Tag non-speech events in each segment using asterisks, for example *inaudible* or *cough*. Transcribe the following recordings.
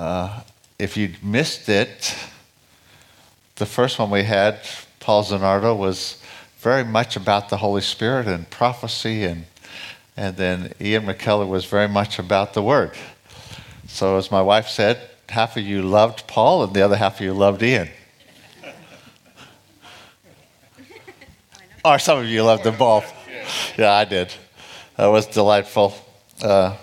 Uh, if you missed it, the first one we had, Paul Zanardo, was very much about the Holy Spirit and prophecy, and, and then Ian McKellar was very much about the Word. So, as my wife said, half of you loved Paul and the other half of you loved Ian. or some of you loved them both. Yeah, I did. That was delightful. Uh,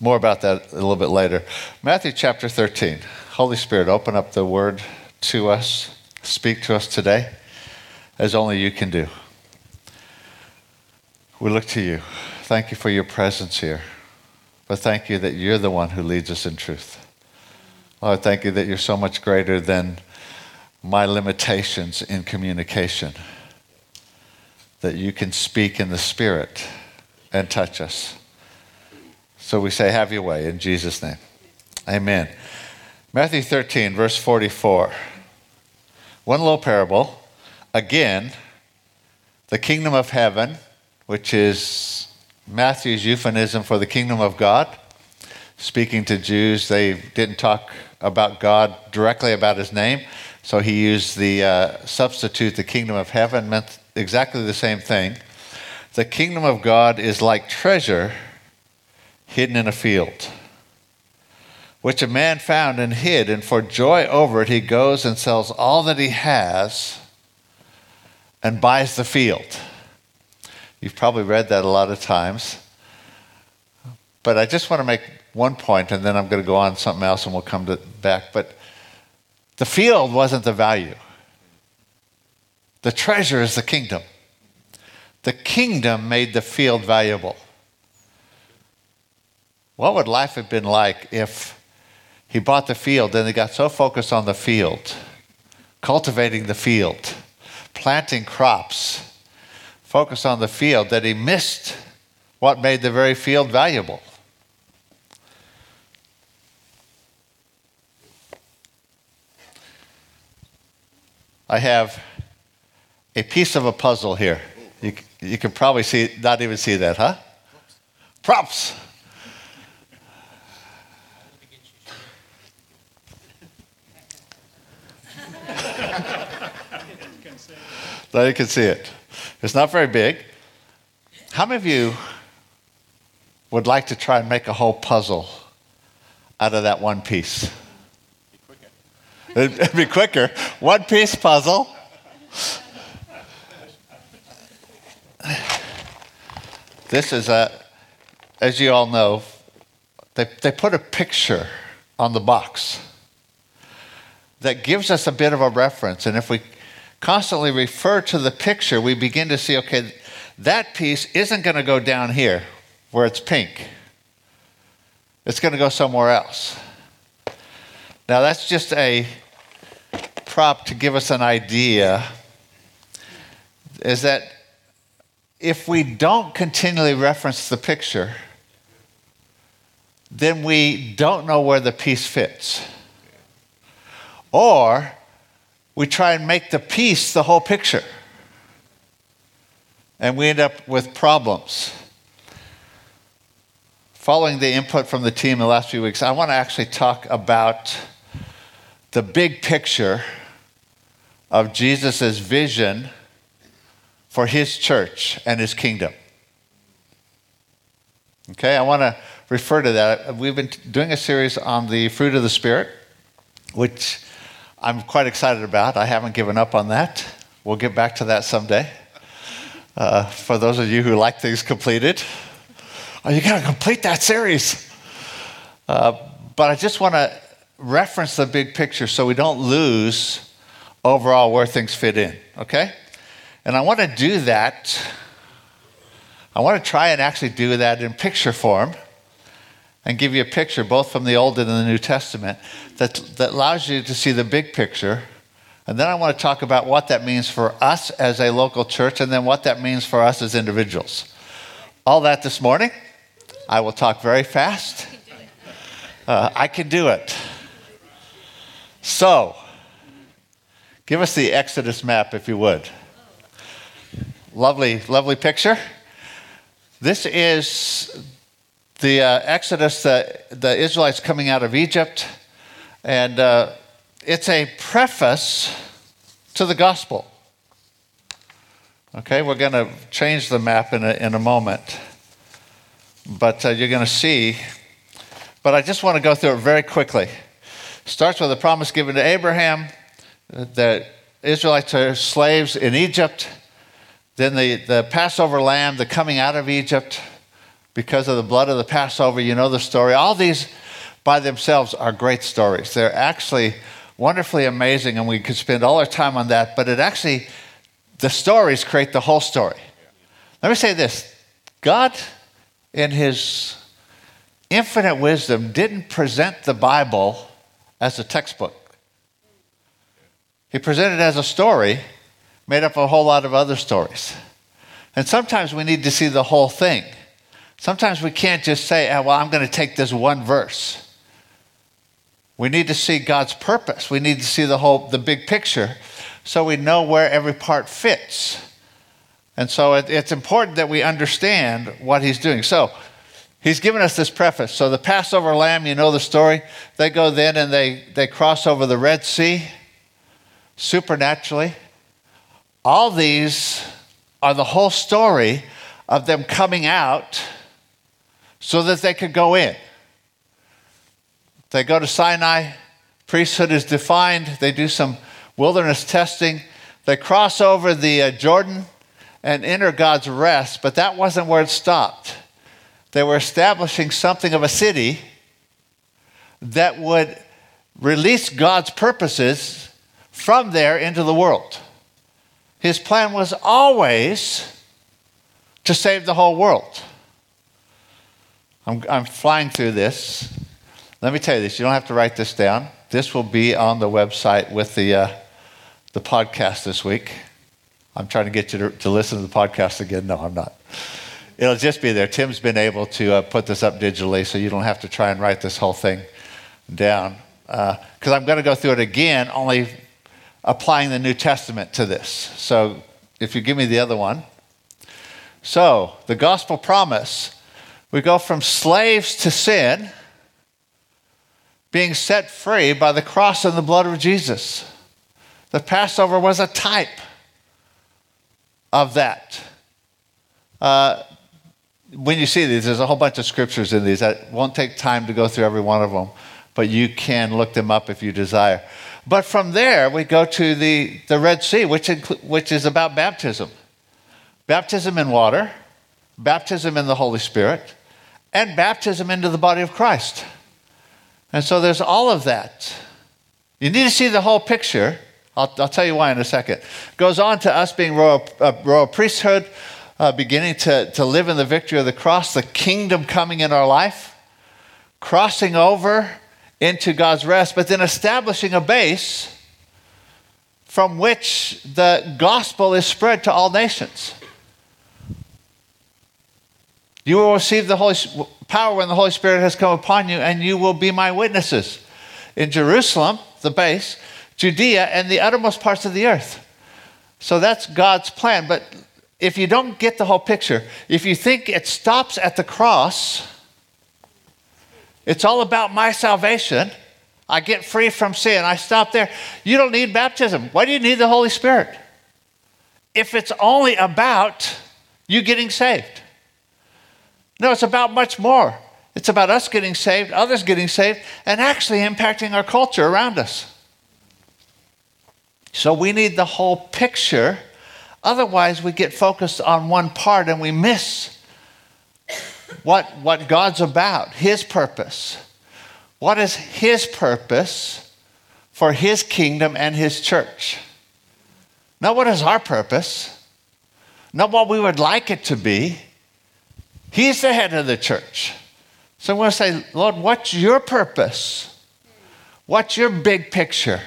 more about that a little bit later. Matthew chapter 13. Holy Spirit, open up the word to us, speak to us today as only you can do. We look to you. Thank you for your presence here. But thank you that you're the one who leads us in truth. Lord, thank you that you're so much greater than my limitations in communication. That you can speak in the Spirit and touch us. So we say, Have your way in Jesus' name. Amen. Matthew 13, verse 44. One little parable. Again, the kingdom of heaven, which is Matthew's euphemism for the kingdom of God. Speaking to Jews, they didn't talk about God directly about his name, so he used the uh, substitute, the kingdom of heaven, meant exactly the same thing. The kingdom of God is like treasure hidden in a field, which a man found and hid, and for joy over it, he goes and sells all that he has and buys the field. You've probably read that a lot of times. But I just want to make one point, and then I'm going to go on something else, and we'll come to back. But the field wasn't the value. The treasure is the kingdom. The kingdom made the field valuable. What would life have been like if he bought the field and he got so focused on the field, cultivating the field, planting crops, focused on the field that he missed what made the very field valuable? I have a piece of a puzzle here. You, you can probably see, not even see that, huh? Props. now you can see it. It's not very big. How many of you would like to try and make a whole puzzle out of that one piece? *laughs* It'd be quicker. One piece puzzle. This is a, as you all know, they, they put a picture on the box that gives us a bit of a reference. And if we constantly refer to the picture, we begin to see okay, that piece isn't going to go down here where it's pink, it's going to go somewhere else. Now, that's just a prop to give us an idea is that if we don't continually reference the picture, then we don't know where the piece fits. Or we try and make the piece the whole picture. And we end up with problems. Following the input from the team the last few weeks, I want to actually talk about the big picture of Jesus' vision for his church and his kingdom. Okay, I want to refer to that. We've been doing a series on the fruit of the Spirit, which I'm quite excited about. I haven't given up on that. We'll get back to that someday. Uh, for those of you who like things completed, oh, you got to complete that series. Uh, but I just want to reference the big picture so we don't lose overall where things fit in, okay? And I want to do that. I want to try and actually do that in picture form and give you a picture both from the Old and the New Testament that, that allows you to see the big picture. And then I want to talk about what that means for us as a local church and then what that means for us as individuals. All that this morning. I will talk very fast. Uh, I can do it. So, Give us the Exodus map, if you would. Lovely, lovely picture. This is the uh, Exodus, the, the Israelites coming out of Egypt. And uh, it's a preface to the gospel. Okay, we're going to change the map in a, in a moment. But uh, you're going to see. But I just want to go through it very quickly. Starts with a promise given to Abraham that Israelites are slaves in Egypt. Then the, the Passover lamb, the coming out of Egypt because of the blood of the Passover. You know the story. All these by themselves are great stories. They're actually wonderfully amazing, and we could spend all our time on that, but it actually, the stories create the whole story. Let me say this God, in His infinite wisdom, didn't present the Bible as a textbook. He presented it as a story made up of a whole lot of other stories. And sometimes we need to see the whole thing. Sometimes we can't just say, oh, well, I'm going to take this one verse. We need to see God's purpose. We need to see the whole, the big picture, so we know where every part fits. And so it, it's important that we understand what he's doing. So he's given us this preface. So the Passover lamb, you know the story. They go then and they, they cross over the Red Sea supernaturally. All these are the whole story of them coming out so that they could go in. They go to Sinai, priesthood is defined, they do some wilderness testing, they cross over the uh, Jordan and enter God's rest, but that wasn't where it stopped. They were establishing something of a city that would release God's purposes from there into the world. His plan was always to save the whole world. I'm, I'm flying through this. Let me tell you this you don't have to write this down. This will be on the website with the, uh, the podcast this week. I'm trying to get you to, to, listen to the podcast again. No, I'm not. It'll just be there. Tim's been able to uh, put this up digitally, so you don't have to try and write this whole thing down. Because uh, I'm going to go through it again, only applying the New Testament to this. So if you give me the other one. So, the gospel promise we go from slaves to sin being set free by the cross and the blood of Jesus. The Passover was a type of that. Uh, when you see these, there's a whole bunch of scriptures in these. I won't take time to go through every one of them, but you can look them up if you desire. But from there, we go to the, the Red Sea, which, inclu- which is about baptism baptism in water, baptism in the Holy Spirit, and baptism into the body of Christ. And so there's all of that. You need to see the whole picture. I'll, I'll tell you why in a second. Goes on to us being royal, uh, royal priesthood, uh, beginning to, to live in the victory of the cross, the kingdom coming in our life, crossing over into God's rest, but then establishing a base from which the gospel is spread to all nations. You will receive the Holy power when the Holy Spirit has come upon you, and you will be my witnesses in Jerusalem, the base, Judea, and the uttermost parts of the earth. So that's God's plan. But if you don't get the whole picture, if you think it stops at the cross, it's all about my salvation. I get free from sin. I stop there. You don't need baptism. Why do you need the Holy Spirit? If it's only about you getting saved. No, it's about much more. It's about us getting saved, others getting saved, and actually impacting our culture around us. So we need the whole picture. Otherwise, we get focused on one part and we miss what, what God's about, His purpose. What is His purpose for His kingdom and His church? Not what is our purpose, not what we would like it to be He's the head of the church. So I'm going to say, Lord, what's your purpose? What's your big picture?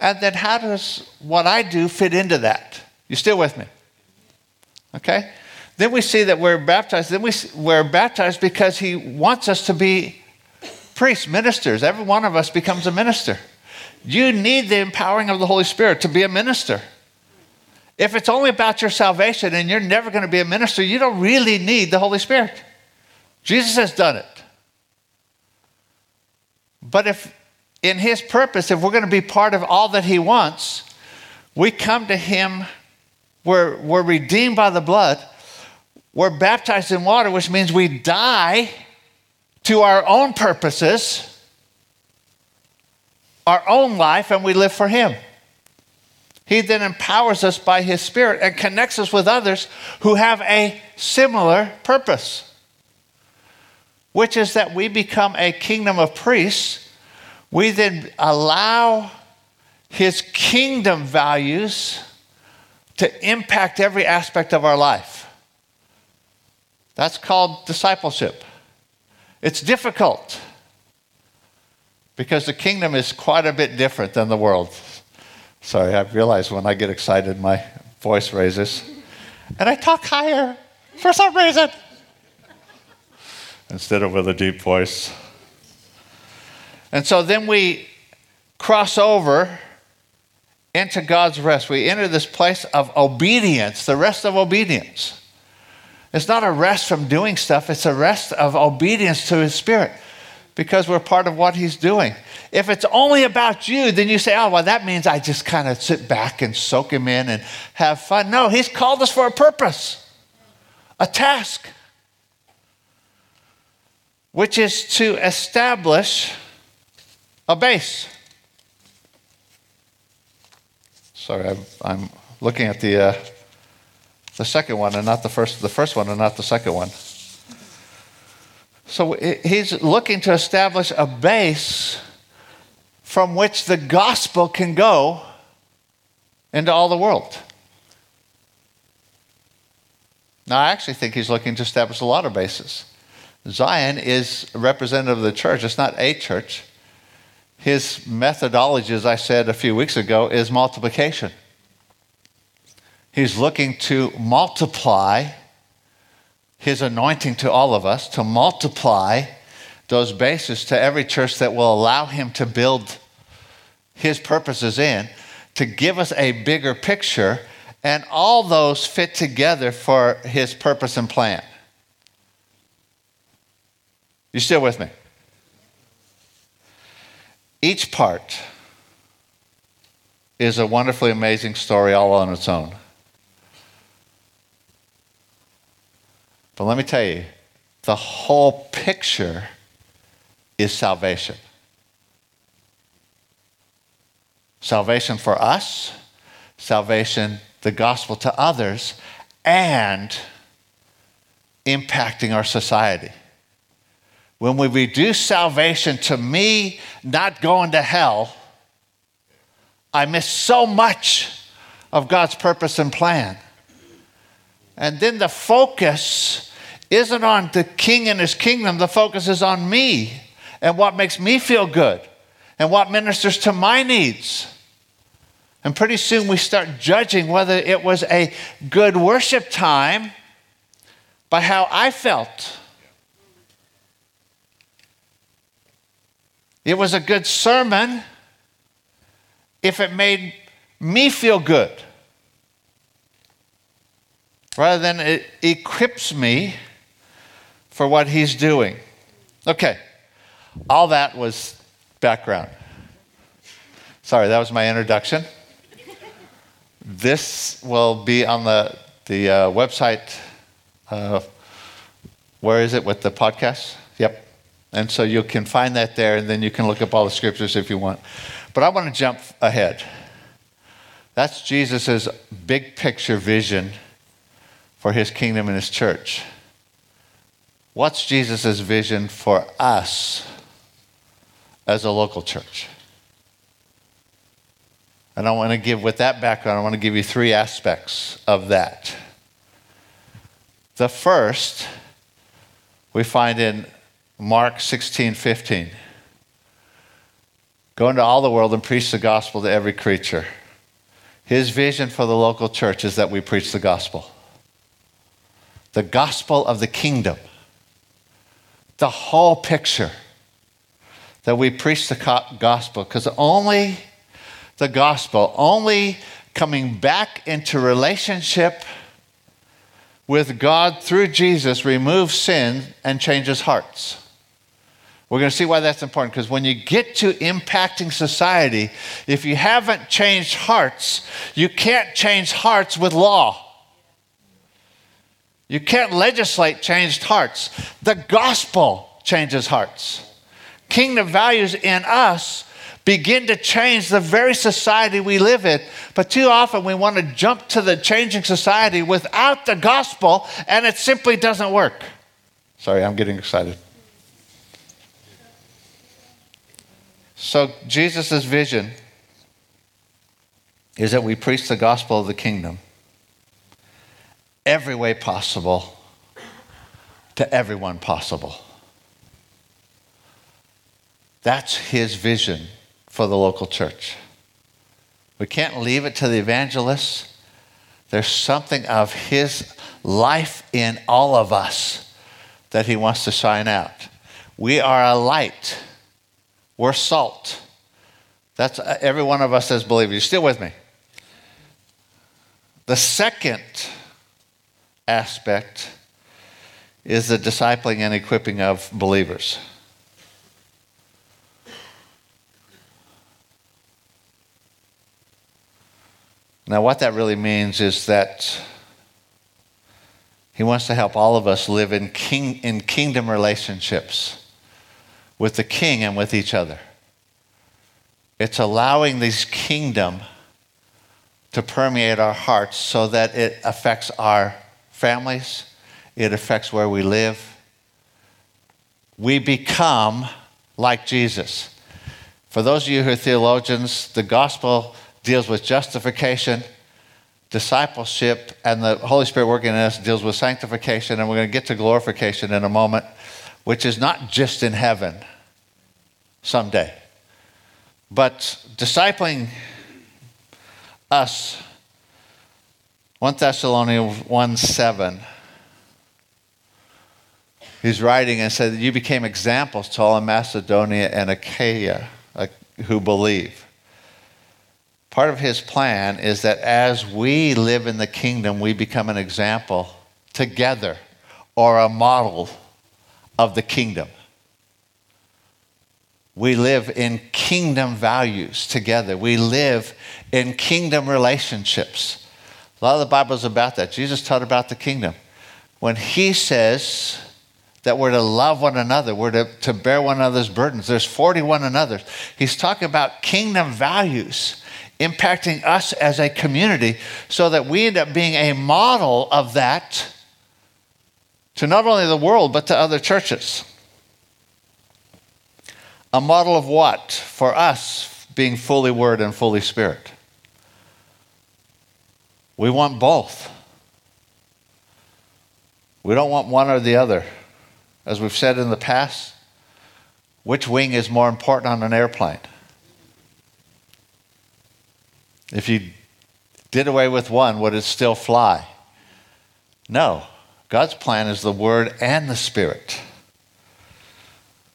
And then how does what I do fit into that? You still with me? Okay? Then we see that we're baptized. Then we, we're baptized because he wants us to be priests, ministers. Every one of us becomes a minister. You need the empowering of the Holy Spirit to be a minister. If it's only about your salvation and you're never going to be a minister, you don't really need the Holy Spirit. Jesus has done it. But if in His purpose, if we're going to be part of all that He wants, we come to Him, we're, we're redeemed by the blood, we're baptized in water, which means we die to our own purposes, our own life, and we live for Him. He then empowers us by His Spirit and connects us with others who have a similar purpose, which is that we become a kingdom of priests we then allow his kingdom values to impact every aspect of our life. That's called discipleship. It's difficult because the kingdom is quite a bit different than the world. Sorry, I realize when I get excited, my voice raises. And I talk higher for some reason instead of with a deep voice. And so then we cross over into God's rest. We enter this place of obedience, the rest of obedience. It's not a rest from doing stuff, it's a rest of obedience to His Spirit because we're part of what He's doing. If it's only about you, then you say, oh, well, that means I just kind of sit back and soak Him in and have fun. No, He's called us for a purpose, a task, which is to establish a base. Sorry, I'm, I'm looking at the, uh, the second one and not the first, the first one and not the second one. So he's looking to establish a base from which the gospel can go into all the world. Now, I actually think he's looking to establish a lot of bases. Zion is representative of the church. It's not a church, his methodology, as I said a few weeks ago, is multiplication. He's looking to multiply his anointing to all of us, to multiply those bases to every church that will allow him to build his purposes in, to give us a bigger picture, and all those fit together for his purpose and plan. You still with me? Each part is a wonderfully amazing story all on its own. But let me tell you, the whole picture is salvation. Salvation for us, salvation, the gospel to others, and impacting our society when we reduce salvation to me not going to hell, I miss so much of God's purpose and plan. And then the focus isn't on the king and his kingdom, the focus is on me and what makes me feel good and what ministers to my needs. And pretty soon we start judging whether it was a good worship time by how I felt It was a good sermon if it made me feel good rather than it equips me for what he's doing. Okay, all that was background. Sorry, that was my introduction. This will be on the, the uh, website. Uh, where is it with the podcast? Yep. And so you can find that there, and then you can look up all the scriptures if you want. But I want to jump ahead. That's Jesus' big picture vision for his kingdom and his church. What's Jesus' vision for us as a local church? And I want to give, with that background, I want to give you three aspects of that. The first we find in Mark 16, 15. Go into all the world and preach the gospel to every creature. His vision for the local church is that we preach the gospel. The gospel of the kingdom. The whole picture. That we preach the gospel because only the gospel, only coming back into relationship with God through Jesus removes sin and changes hearts. We're going to see why that's important because when you get to impacting society, if you haven't changed hearts, you can't change hearts with law. You can't legislate changed hearts. The gospel changes hearts. Kingdom values in us begin to change the very society we live in. But too often we want to jump to the changing society without the gospel, and it simply doesn't work. Sorry, I'm getting excited. So, Jesus' vision is that we preach the gospel of the kingdom every way possible to everyone possible. That's his vision for the local church. We can't leave it to the evangelists. There's something of his life in all of us that he wants to shine out. We are a light we're salt. That's uh, every one of us as believers. You still with me? The second aspect is the discipling and equipping of believers. Now, what that really means is that he wants to help all of us live in, king, in kingdom relationships with the king and with each other. It's allowing this kingdom to permeate our hearts so that it affects our families, it affects where we live. We become like Jesus. For those of you who are theologians, the gospel deals with justification, discipleship, and the Holy Spirit working in us deals with sanctification, and we're going to get to glorification in a moment, which is not just in heaven someday. But discipling us, 1 Thessalonians 1 7, he's writing and said, You became examples to all in Macedonia and Achaia uh, who believe. Part of his plan is that as we live in the kingdom, we become an example together or a model of the kingdom. We live in kingdom values together. We live in kingdom relationships. A lot of the Bible is about that. Jesus taught about the kingdom. When he says that we're to love one another, we're to, to bear one another's burdens, there's 41 another. He's talking about kingdom values impacting us as a community so that we end up being a model of that to not only the world, but to other churches. A model of what? For us, being fully Word and fully Spirit. We want both. We don't want one or the other. As we've said in the past, which wing is more important on an airplane? If you did away with one, would it still fly? No. God's plan is the Word and the Spirit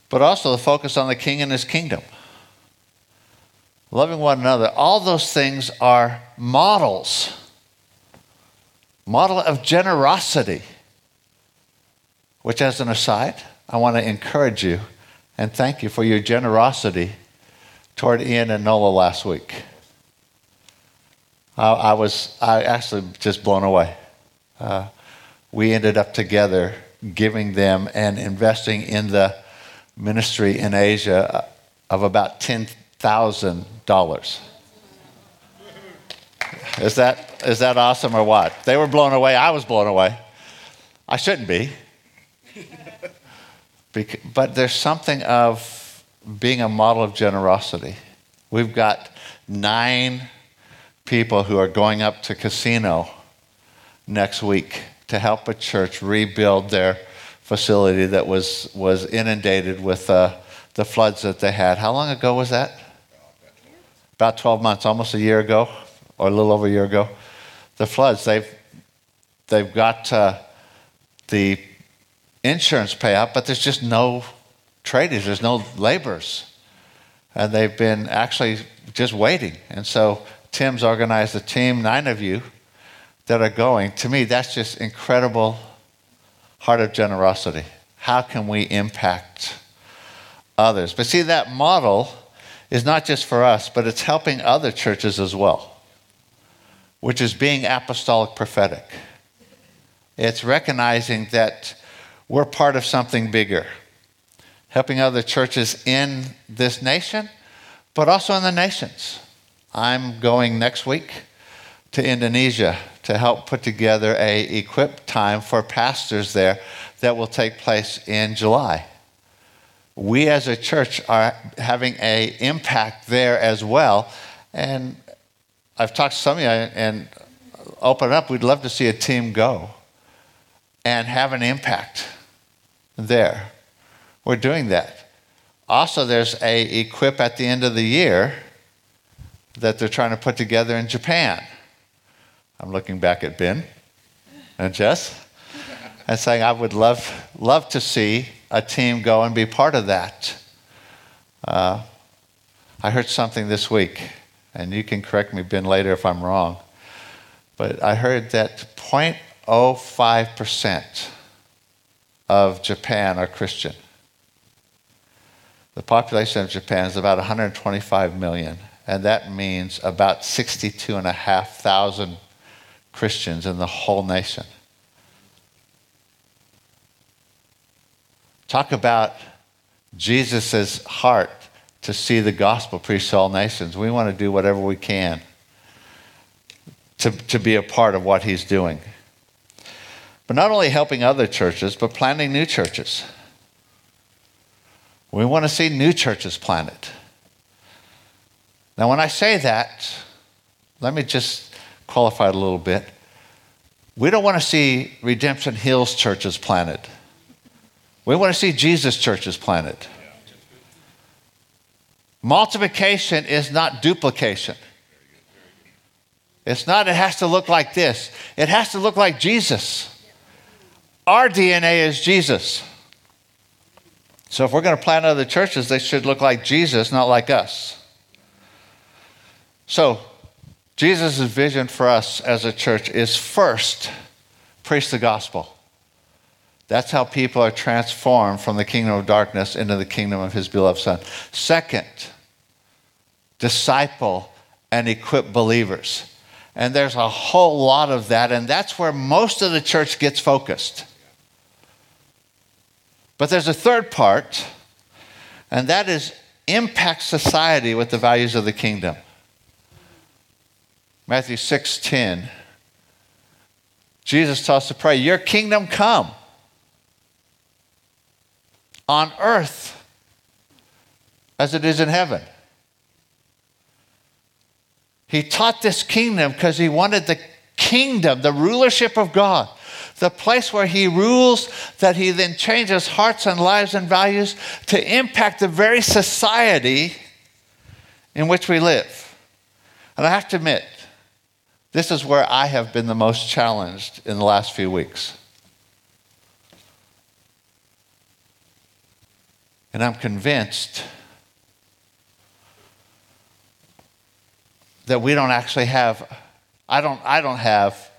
but also the focus on the king and his kingdom. Loving one another. All those things are models. Model of generosity. Which, as an aside, I want to encourage you and thank you for your generosity toward Ian and Nola last week. I, I was I actually just blown away. Uh, we ended up together giving them and investing in the ministry in Asia uh, of about $10,000. Is that, is that awesome or what? They were blown away. I was blown away. I shouldn't be. *laughs* but there's something of being a model of generosity. We've got nine people who are going up to Casino next week to help a church rebuild their facility that was, was inundated with uh, the floods that they had. How long ago was that? About 12 months, almost a year ago, or a little over a year ago. The floods, they've, they've got uh, the insurance payout, but there's just no tradies, there's no laborers. And they've been actually just waiting. And so Tim's organized a team, nine of you, that are going. To me, that's just incredible heart of generosity. How can we impact others. But see, that model is not just for us, but it's helping other churches as well, which is being apostolic prophetic. It's recognizing that we're part of something bigger, helping other churches in this nation, but also in the nations. I'm going next week to Indonesia to help put together a equip time for pastors there that will take place in July. We as a church are having an impact there as well. And I've talked to some of you and open up, we'd love to see a team go and have an impact there. We're doing that. Also, there's a equip at the end of the year that they're trying to put together in Japan. I'm looking back at Ben and Jess and saying I would love, love to see a team go and be part of that. Uh, I heard something this week, and you can correct me, Ben, later if I'm wrong, but I heard that 0.05% of Japan are Christian. The population of Japan is about 125 million, and that means about 62,500 Christians in the whole nation. Talk about Jesus' heart to see the gospel preached to all nations. We want to do whatever we can to, to be a part of what he's doing. But not only helping other churches, but planting new churches. We want to see new churches planted. Now, when I say that, let me just qualify it a little bit. We don't want to see Redemption Hills churches planted. We want to see Jesus churches planted. Multiplication is not duplication. It's not, it has to look like this. It has to look like Jesus. Our DNA is Jesus. So if we're going to plant other churches, they should look like Jesus, not like us. So, Jesus' vision for us as a church is first, preach the gospel. That's how people are transformed from the kingdom of darkness into the kingdom of his beloved Son. Second, disciple and equip believers. And there's a whole lot of that, and that's where most of the church gets focused. But there's a third part, and that is impact society with the values of the kingdom. Matthew 6:10. Jesus taught us to pray, Your kingdom come on earth as it is in heaven. He taught this kingdom because he wanted the kingdom, the rulership of God, the place where he rules, that he then changes hearts and lives and values to impact the very society in which we live. And I have to admit, this is where I have been the most challenged in the last few weeks. And I'm convinced that we don't actually have, I don't, I don't have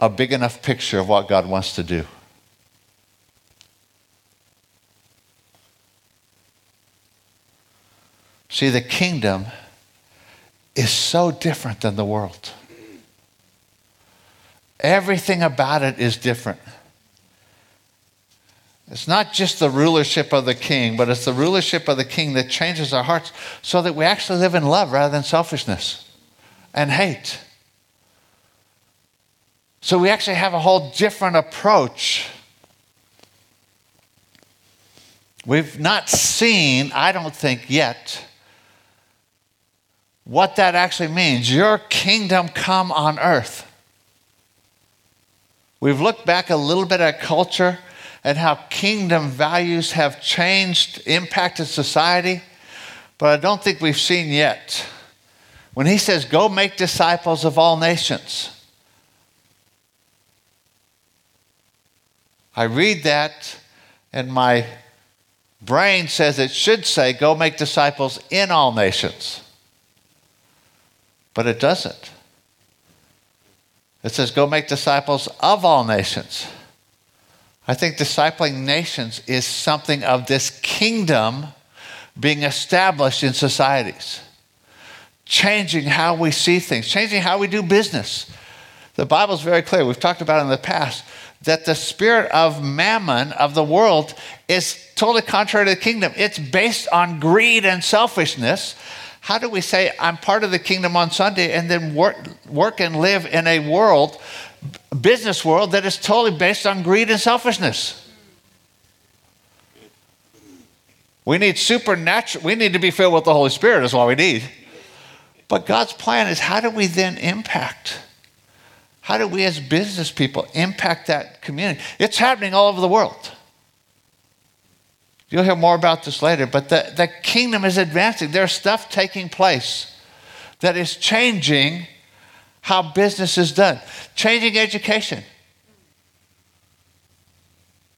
a big enough picture of what God wants to do. See, the kingdom is so different than the world. Everything about it is different. It's not just the rulership of the king, but it's the rulership of the king that changes our hearts so that we actually live in love rather than selfishness and hate. So we actually have a whole different approach. We've not seen, I don't think yet, what that actually means. Your kingdom come on earth. We've looked back a little bit at culture and how kingdom values have changed, impacted society, but I don't think we've seen yet. When he says, Go make disciples of all nations, I read that and my brain says it should say, Go make disciples in all nations. But it doesn't. It says, Go make disciples of all nations. I think discipling nations is something of this kingdom being established in societies, changing how we see things, changing how we do business. The Bible's very clear. We've talked about in the past that the spirit of mammon of the world is totally contrary to the kingdom. It's based on greed and selfishness. How do we say, I'm part of the kingdom on Sunday and then work, work and live in a world, business world, that is totally based on greed and selfishness? We need supernatural, we need to be filled with the Holy Spirit, is what we need. But God's plan is how do we then impact? How do we as business people impact that community? It's happening all over the world. You'll hear more about this later, but the, the kingdom is advancing. There's stuff taking place that is changing how business is done, changing education.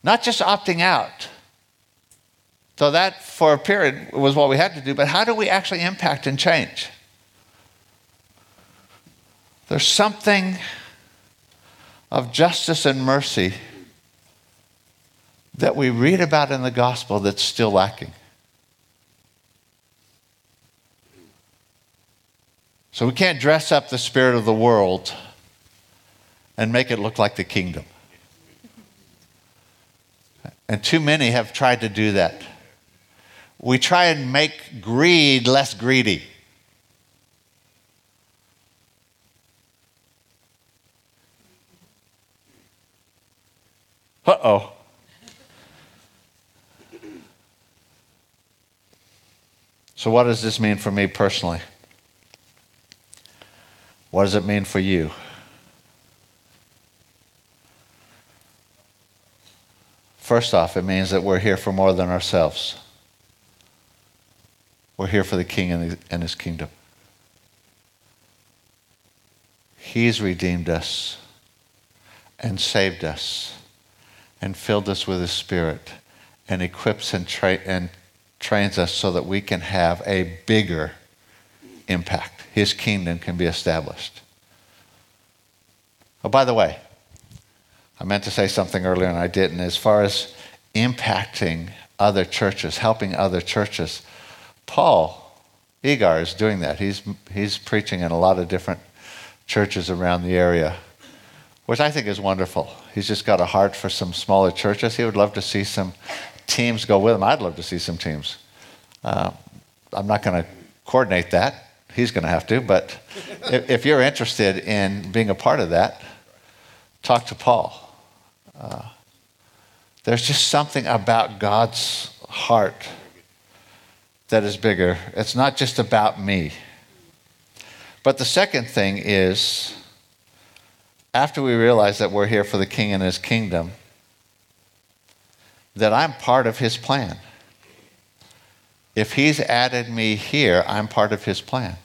Not just opting out. So that, for a period, was what we had to do, but how do we actually impact and change? There's something of justice and mercy that we read about in the gospel that's still lacking. So we can't dress up the spirit of the world and make it look like the kingdom. And too many have tried to do that. We try and make greed less greedy. Uh oh. So, what does this mean for me personally? What does it mean for you? First off, it means that we're here for more than ourselves. We're here for the King and, his kingdom. He's redeemed us and saved us and filled us with his spirit and equips and, tra- and trains us so that we can have a bigger impact. His kingdom can be established. Oh, by the way, I meant to say something earlier and I didn't. As far as impacting other churches, helping other churches, Paul Egar is doing that. He's, he's preaching in a lot of different churches around the area, which I think is wonderful. He's just got a heart for some smaller churches. He would love to see some teams go with him. I'd love to see some teams. Uh, I'm not going to coordinate that. He's going to have to. But if, you're interested in being a part of that, talk to Paul. Uh, there's just something about God's heart that is bigger. It's not just about me. But the second thing is, after we realize that we're here for the King and His kingdom, that I'm part of His plan. If He's added me here, I'm part of His plan.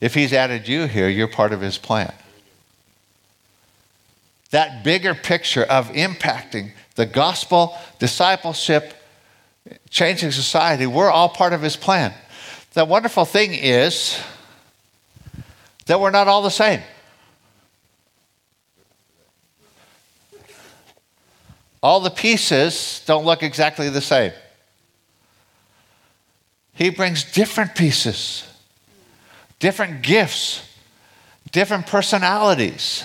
If He's added you here, you're part of His plan. That bigger picture of impacting the gospel, discipleship, changing society, we're all part of His plan. The wonderful thing is that we're not all the same. All the pieces don't look exactly the same. He brings different pieces, different gifts, different personalities.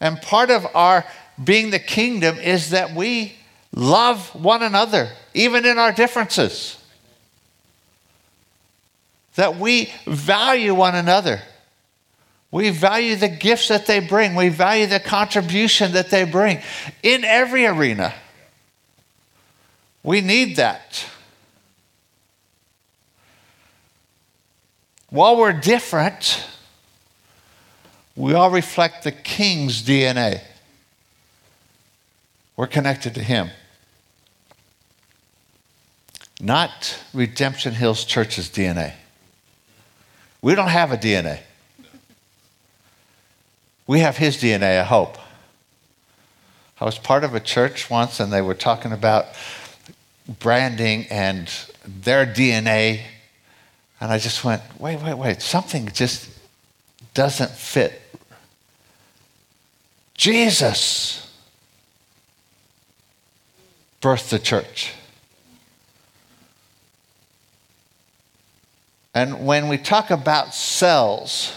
And part of our being the kingdom is that we love one another, even in our differences. That we value one another. We value the gifts that they bring. We value the contribution that they bring in every arena. We need that. While we're different, we all reflect the king's DNA. We're connected to him. Not Redemption Hills Church's DNA. We don't have a DNA. We have his DNA, I hope. I was part of a church once and they were talking about branding and their DNA. And I just went, wait, wait, wait, something just doesn't fit. Jesus birthed the church. And when we talk about cells,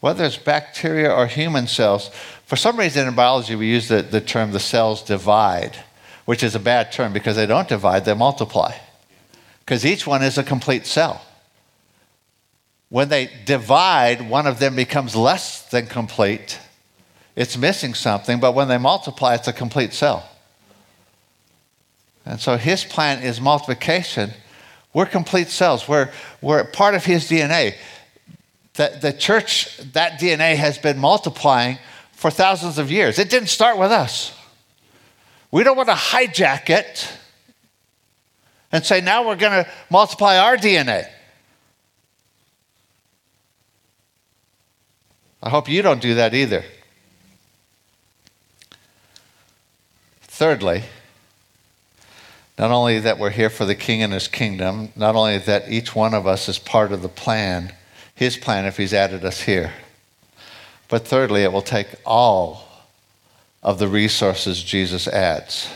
whether it's bacteria or human cells, for some reason in biology we use the, the term the cells divide, which is a bad term because they don't divide, they multiply. Because each one is a complete cell. When they divide, one of them becomes less than complete. It's missing something, but when they multiply, it's a complete cell. And so his plan is multiplication. We're complete cells. We're, we're part of his DNA. The, the church, that DNA has been multiplying for thousands of years. It didn't start with us. We don't want to hijack it and say, now we're going to multiply our DNA. I hope you don't do that either. Thirdly, not only that we're here for the king and his kingdom, not only that each one of us is part of the plan, his plan if he's added us here, but thirdly, it will take all of the resources Jesus adds.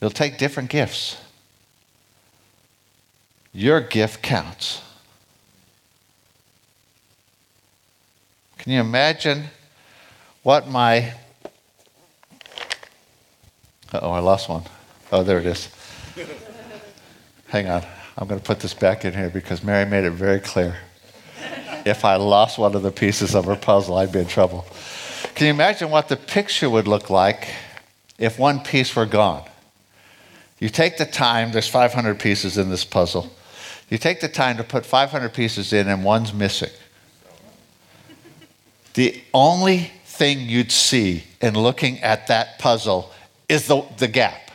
It'll take different gifts. Your gift counts. Can you imagine what my. oh, I lost one. Oh, there it is. *laughs* Hang on. I'm going to put this back in here because Mary made it very clear. If I lost one of the pieces of her puzzle, I'd be in trouble. Can you imagine what the picture would look like if one piece were gone? You take the time, there's 500 pieces in this puzzle. You take the time to put 500 pieces in, and one's missing the only thing you'd see in looking at that puzzle is the, the gap.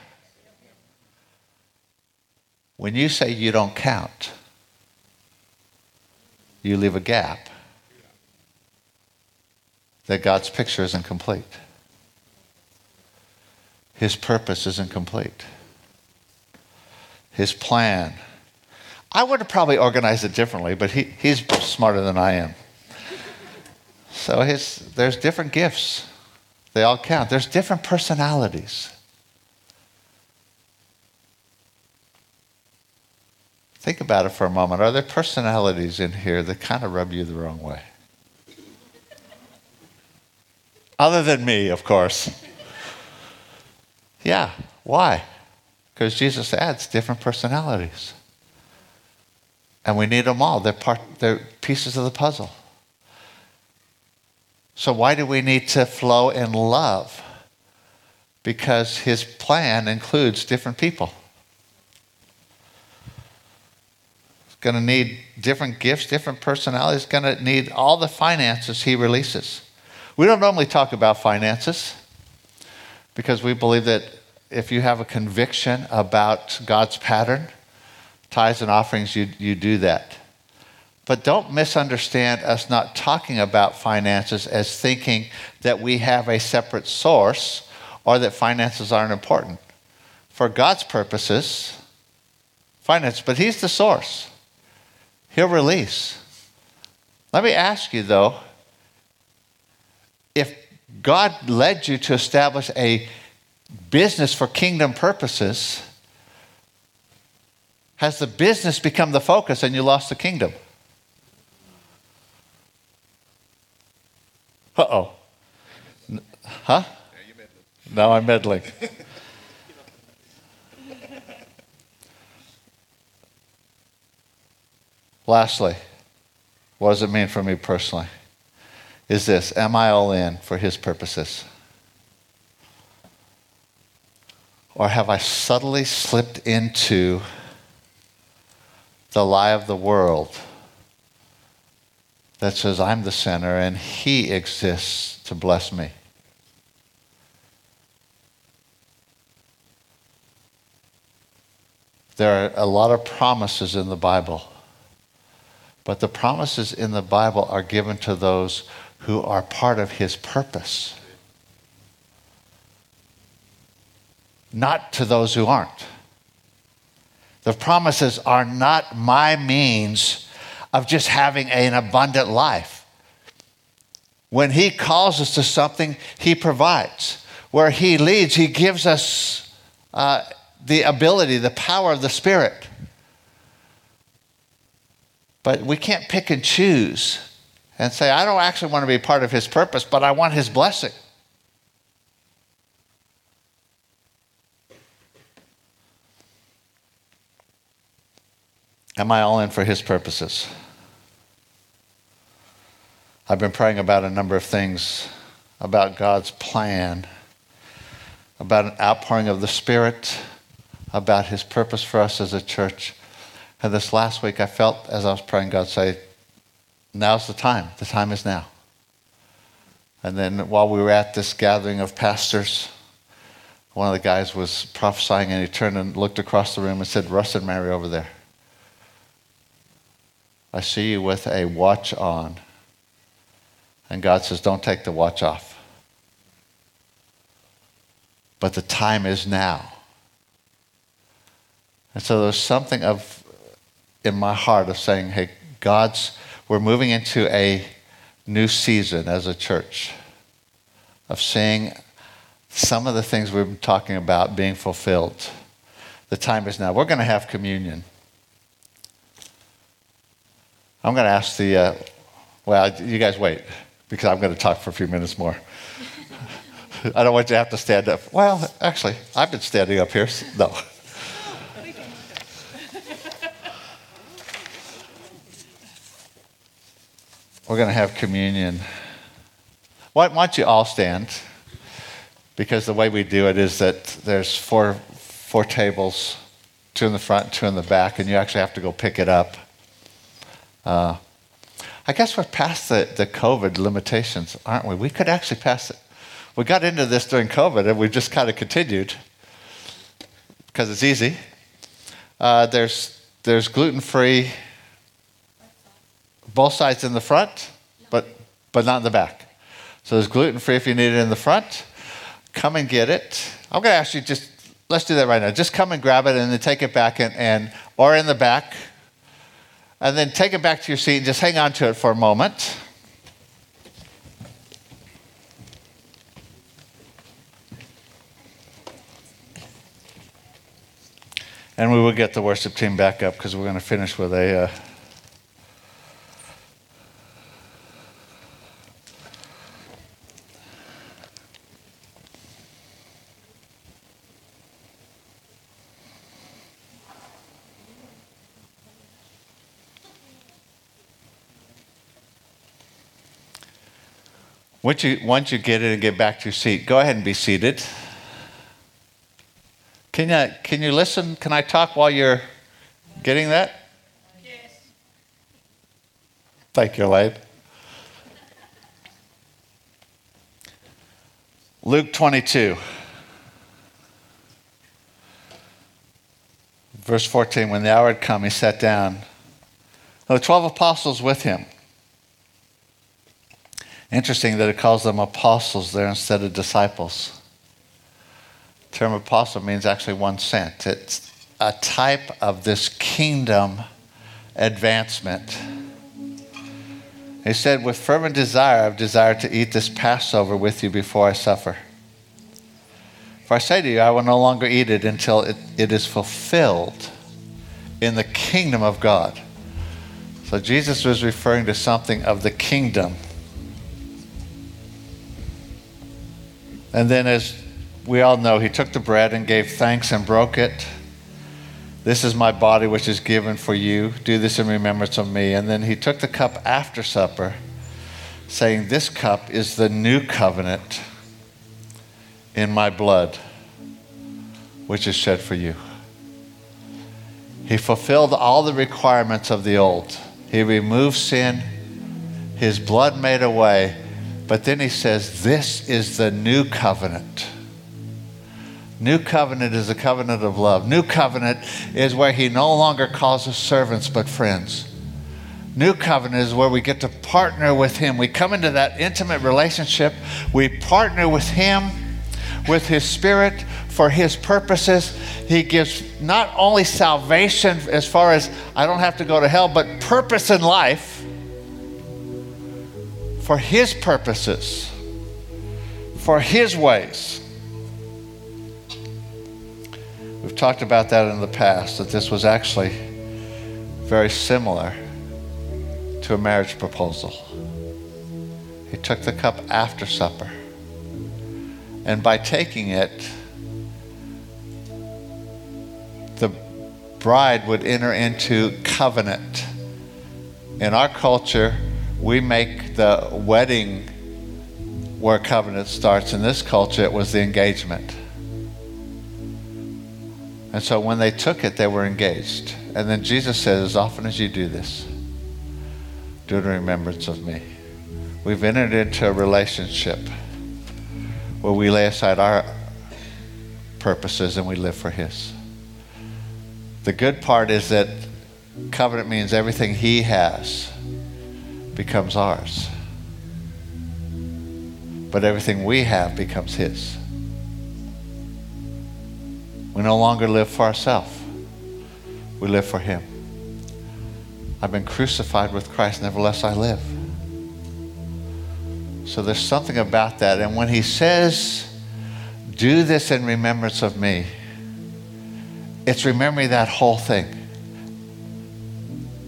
When you say you don't count, you leave a gap that God's picture isn't complete. His purpose isn't complete. His plan. I would have probably organized it differently, but he, he's smarter than I am. So his, there's different gifts. They all count. There's different personalities. Think about it for a moment. Are there personalities in here that kind of rub you the wrong way? Other than me, of course. Yeah. Why? Because Jesus adds different personalities. And we need them all. They're, part, they're pieces of the puzzle. So, why do we need to flow in love? Because his plan includes different people. It's going to need different gifts, different personalities, it's going to need all the finances he releases. We don't normally talk about finances because we believe that if you have a conviction about God's pattern, tithes and offerings, you, you do that. But don't misunderstand us not talking about finances as thinking that we have a separate source or that finances aren't important. For God's purposes, finance, but He's the source. He'll release. Let me ask you though if God led you to establish a business for kingdom purposes, has the business become the focus and you lost the kingdom? Uh oh. Huh? Now I'm meddling. Lastly, what does it mean for me personally? Is this Am I all in for His purposes? Or have I subtly slipped into the lie of the world? That says, I'm the center and He exists to bless me. There are a lot of promises in the Bible, but the promises in the Bible are given to those who are part of His purpose, not to those who aren't. The promises are not my means of just having an abundant life. When He calls us to something, He provides. Where He leads, He gives us uh, the ability, the power of the Spirit. But we can't pick and choose and say, I don't actually want to be part of His purpose, but I want His blessing. Am I all in for his purposes? I've been praying about a number of things about God's plan, about an outpouring of the Spirit, about his purpose for us as a church. And this last week, I felt as I was praying, God say, Now's the time. The time is now. And then while we were at this gathering of pastors, one of the guys was prophesying and he turned and looked across the room and said, Russ and Mary over there. I see you with a watch on. And God says, Don't take the watch off. But the time is now. And so there's something of in my heart of saying, hey, God's we're moving into a new season as a church of seeing some of the things we've been talking about being fulfilled. The time is now. We're going to have communion. I'm going to ask the, uh, well, you guys wait, because I'm going to talk for a few minutes more. *laughs* I don't want you to have to stand up. Well, actually, I've been standing up here. So no. *laughs* We're going to have communion. Why, why don't you all stand? Because the way we do it is that there's four, four tables, two in the front, two in the back, and you actually have to go pick it up. Uh, I guess we're past the, the COVID limitations, aren't we? We could actually pass it. We got into this during COVID and we just kind of continued because it's easy. Uh, there's, there's gluten free, both sides in the front, but, but not in the back. So there's gluten free if you need it in the front. Come and get it. I'm going to ask you just, let's do that right now. Just come and grab it and then take it back and, and or in the back and then take it back to your seat and just hang on to it for a moment. And we will get the worship team back up because we're going to finish with a. Uh, Once you, once you get it and get back to your seat, go ahead and be seated. Can you, can you listen? Can I talk while you're getting that? Yes. Thank you, Elaine. Luke 22, verse 14. When the hour had come, he sat down. The 12 apostles with him. Interesting that it calls them apostles there instead of disciples. The term apostle means actually one sent. It's a type of this kingdom advancement. He said, With fervent desire, I've desired to eat this Passover with you before I suffer. For I say to you, I will no longer eat it until it, it is fulfilled in the kingdom of God. So Jesus was referring to something of the kingdom And then, as we all know, he took the bread and gave thanks and broke it. This is my body, which is given for you. Do this in remembrance of me. And then he took the cup after supper, saying, This cup is the new covenant in my blood, which is shed for you. He fulfilled all the requirements of the old. He removed sin, his blood made a way but then he says, This is the new covenant. New covenant is a covenant of love. New covenant is where he no longer calls us servants but friends. New covenant is where we get to partner with him. We come into that intimate relationship. We partner with him, with his spirit for his purposes. He gives not only salvation as far as I don't have to go to hell, but purpose in life for His purposes, for His ways. We've talked about that in the past, that this was actually very similar to a marriage proposal. He took the cup after supper. And by taking it, the bride would enter into covenant. In our culture, we make the wedding where covenant starts. In this culture, it was the engagement. And so when they took it, they were engaged. And then Jesus said, As often as you do this, do it in remembrance of me. We've entered into a relationship where we lay aside our purposes and we live for His. The good part is that covenant means everything He has becomes ours, but everything we have becomes His. We no longer live for ourselves, we live for Him. I've been crucified with Christ, nevertheless I live. So there's something about that. And when He says, Do this in remembrance of me, it's remembering that whole thing.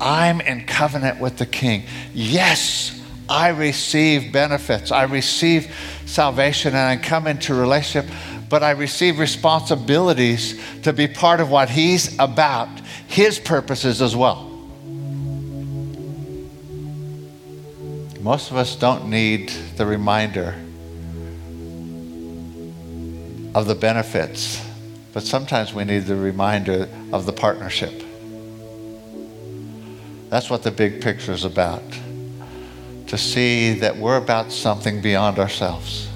I'm in covenant with the King. Yes, I receive benefits. I receive salvation and I come into relationship but I receive responsibilities to be part of what He's about, His purposes as well. Most of us don't need the reminder of the benefits, but sometimes we need the reminder of the partnership. That's what the big picture is about. To see that we're about something beyond ourselves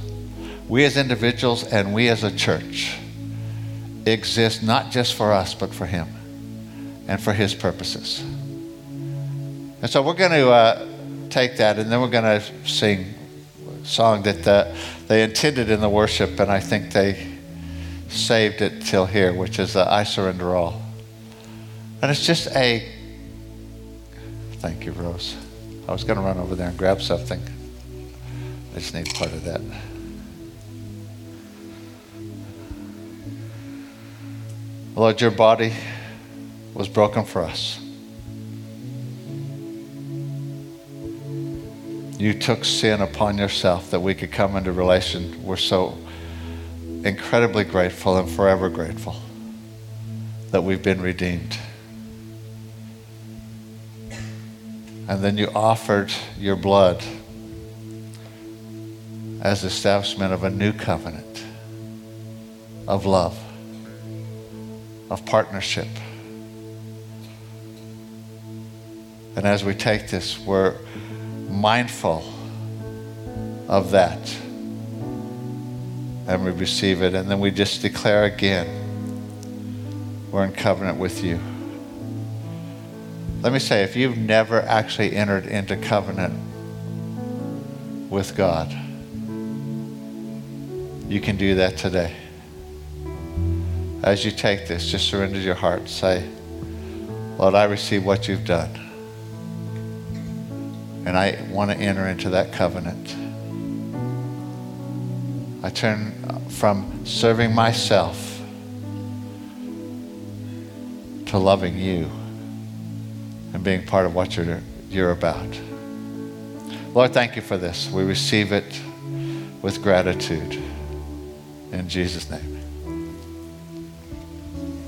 we as individuals and we as a church exist not just for us, but for Him and for His purposes. And so we're going to uh, take that and then we're going to sing a song that uh, they intended in the worship, and I think they saved it till here, which is uh, I Surrender All. And it's just a. Thank you, Rose. I was going to run over there and grab something. I just need part of that. Lord, your body was broken for us. You took sin upon yourself that we could come into relation. We're so incredibly grateful and forever grateful that we've been redeemed. And then you offered your blood as the establishment of a new covenant of love of partnership. And as we take this, we're mindful of that. And we receive it. And then we just declare again we're in covenant with you. Let me say, if you've never actually entered into covenant with God, you can do that today as you take this, just surrender your heart. Say, Lord, I receive what you've done. And I want to enter into that covenant. I turn from serving myself to loving you and being part of what you're, you're about. Lord, thank you for this. We receive it with gratitude. In Jesus' name.